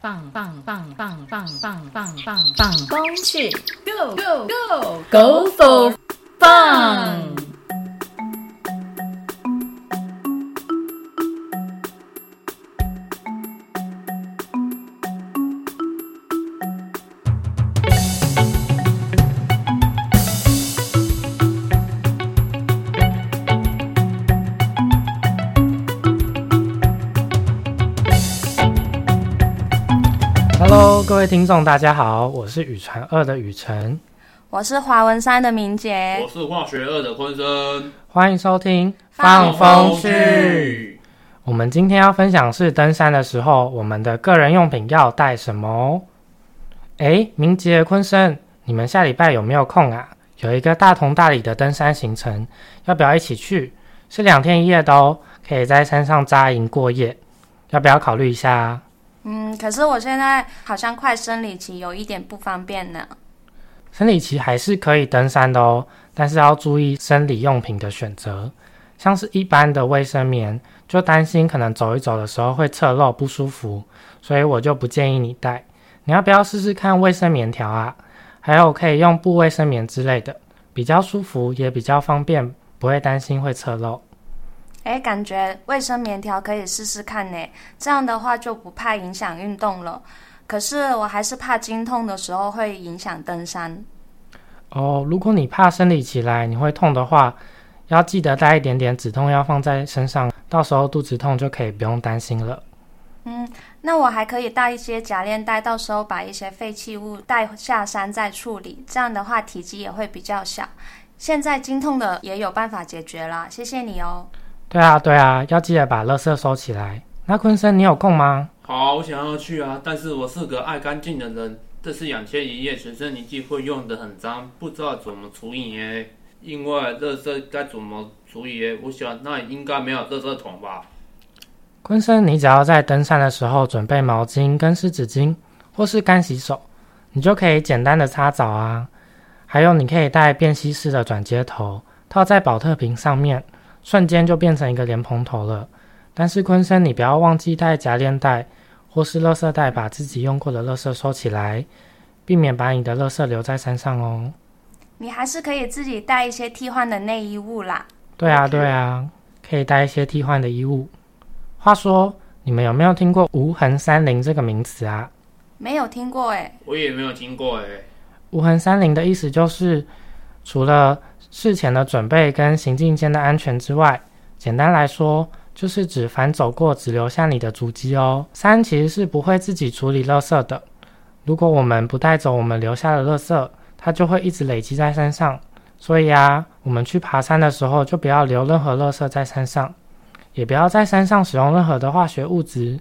棒棒棒棒棒棒棒棒棒工去，Go Go Go Go for fun！位听众，大家好，我是语传二的雨辰，我是华文山的明杰我，是化学二的坤生，欢迎收听放风去去。我们今天要分享是登山的时候，我们的个人用品要带什么哦。诶，明杰、坤生，你们下礼拜有没有空啊？有一个大同大理的登山行程，要不要一起去？是两天一夜的哦，可以在山上扎营过夜，要不要考虑一下啊？嗯，可是我现在好像快生理期，有一点不方便呢。生理期还是可以登山的哦，但是要注意生理用品的选择，像是一般的卫生棉，就担心可能走一走的时候会侧漏不舒服，所以我就不建议你带。你要不要试试看卫生棉条啊？还有可以用布卫生棉之类的，比较舒服也比较方便，不会担心会侧漏。哎，感觉卫生棉条可以试试看呢，这样的话就不怕影响运动了。可是我还是怕经痛的时候会影响登山。哦，如果你怕生理起来你会痛的话，要记得带一点点止痛药放在身上，到时候肚子痛就可以不用担心了。嗯，那我还可以带一些夹链袋，到时候把一些废弃物带下山再处理，这样的话体积也会比较小。现在经痛的也有办法解决啦，谢谢你哦。对啊，对啊，要记得把垃圾收起来。那坤生，你有空吗？好，我想要去啊，但是我是个爱干净的人，这是两千一夜随身仪器会用的很脏，不知道怎么处理耶。因为垃圾该怎么处理耶？我想那应该没有垃圾桶吧？坤生，你只要在登山的时候准备毛巾跟湿纸巾，或是干洗手，你就可以简单的擦澡啊。还有，你可以带便携式的转接头，套在保特瓶上面，瞬间就变成一个莲蓬头了。但是昆生，你不要忘记带夹链袋或是垃圾袋，把自己用过的垃圾收起来，避免把你的垃圾留在山上哦。你还是可以自己带一些替换的内衣物啦。对啊，对啊，可以带一些替换的衣物。话说，你们有没有听过无痕山林这个名词啊？没有听过哎，我也没有听过哎。无痕山林的意思就是，除了事前的准备跟行进间的安全之外，简单来说，就是指凡走过只留下你的足迹哦。山其实是不会自己处理垃圾的，如果我们不带走我们留下的垃圾，它就会一直累积在山上。所以啊，我们去爬山的时候，就不要留任何垃圾在山上，也不要在山上使用任何的化学物质，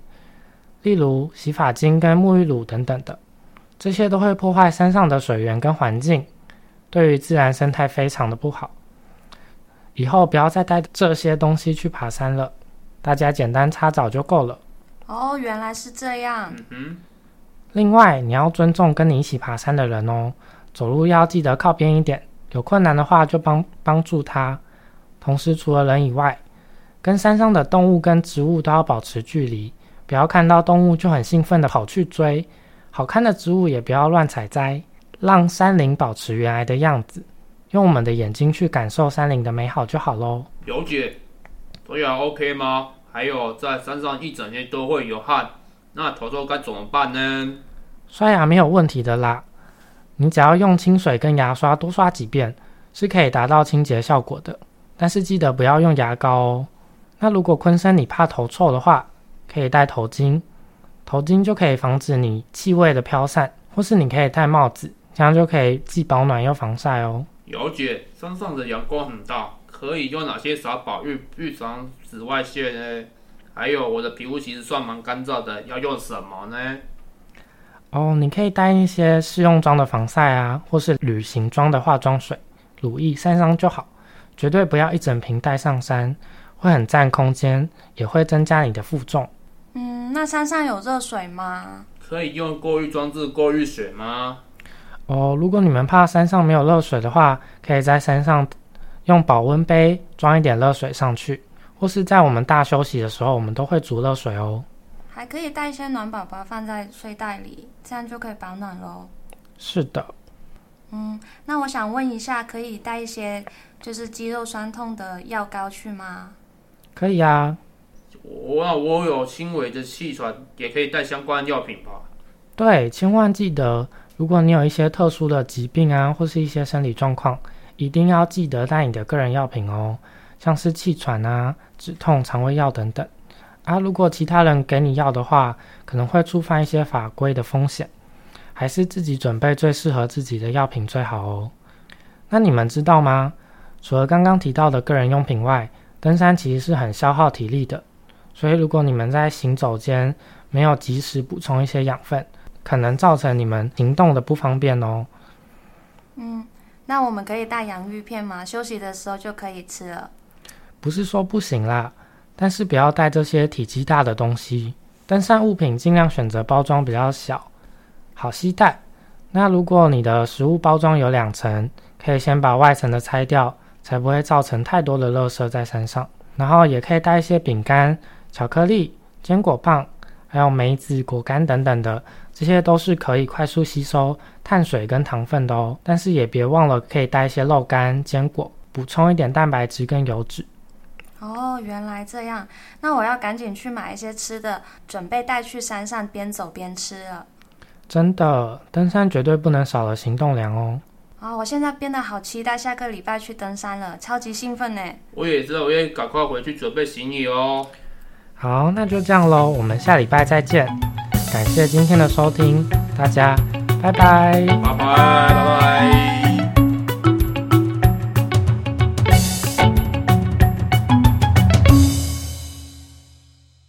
例如洗发精跟沐浴乳等等的。这些都会破坏山上的水源跟环境，对于自然生态非常的不好。以后不要再带这些东西去爬山了，大家简单擦澡就够了。哦，原来是这样。嗯另外，你要尊重跟你一起爬山的人哦，走路要记得靠边一点，有困难的话就帮帮助他。同时，除了人以外，跟山上的动物跟植物都要保持距离，不要看到动物就很兴奋的跑去追。好看的植物也不要乱采摘，让山林保持原来的样子，用我们的眼睛去感受山林的美好就好喽。哼，了解。对啊，OK 吗？还有在山上一整天都会有汗，那头头该怎么办呢？刷牙没有问题的啦，你只要用清水跟牙刷多刷几遍，是可以达到清洁效果的。但是记得不要用牙膏哦。那如果昆山你怕头臭的话，可以戴头巾，头巾就可以防止你气味的飘散，或是你可以戴帽子，这样就可以既保暖又防晒哦。了解，山上的阳光很大，可以用哪些法宝预预防紫外线呢？还有我的皮肤其实算蛮干燥的，要用什么呢？哦，你可以带一些试用装的防晒啊，或是旅行装的化妆水、乳液，晒伤就好，绝对不要一整瓶带上山，会很占空间，也会增加你的负重。嗯，那山上有热水吗？可以用过滤装置过滤水吗？哦，如果你们怕山上没有热水的话，可以在山上用保温杯装一点热水上去，或是在我们大休息的时候，我们都会煮热水哦。还可以带一些暖宝宝放在睡袋里，这样就可以保暖喽。是的，嗯，那我想问一下，可以带一些就是肌肉酸痛的药膏去吗？可以啊。我那我有轻微的气喘，也可以带相关药品吧？对，千万记得，如果你有一些特殊的疾病啊，或是一些生理状况，一定要记得带你的个人药品哦，像是气喘啊、止痛、肠胃药等等。啊，如果其他人给你药的话，可能会触犯一些法规的风险，还是自己准备最适合自己的药品最好哦。那你们知道吗？除了刚刚提到的个人用品外，登山其实是很消耗体力的，所以如果你们在行走间没有及时补充一些养分，可能造成你们行动的不方便哦。嗯，那我们可以带洋芋片吗？休息的时候就可以吃了。不是说不行啦。但是不要带这些体积大的东西，登山物品尽量选择包装比较小、好携带。那如果你的食物包装有两层，可以先把外层的拆掉，才不会造成太多的垃圾在山上。然后也可以带一些饼干、巧克力、坚果棒，还有梅子、果干等等的，这些都是可以快速吸收碳水跟糖分的哦。但是也别忘了可以带一些肉干、坚果，补充一点蛋白质跟油脂。哦，原来这样，那我要赶紧去买一些吃的，准备带去山上边走边吃了。真的，登山绝对不能少了行动粮哦。啊，我现在变得好期待下个礼拜去登山了，超级兴奋呢！我也知道，我也赶快回去准备行李哦。好，那就这样喽，我们下礼拜再见。感谢今天的收听，大家拜拜，拜拜，拜拜。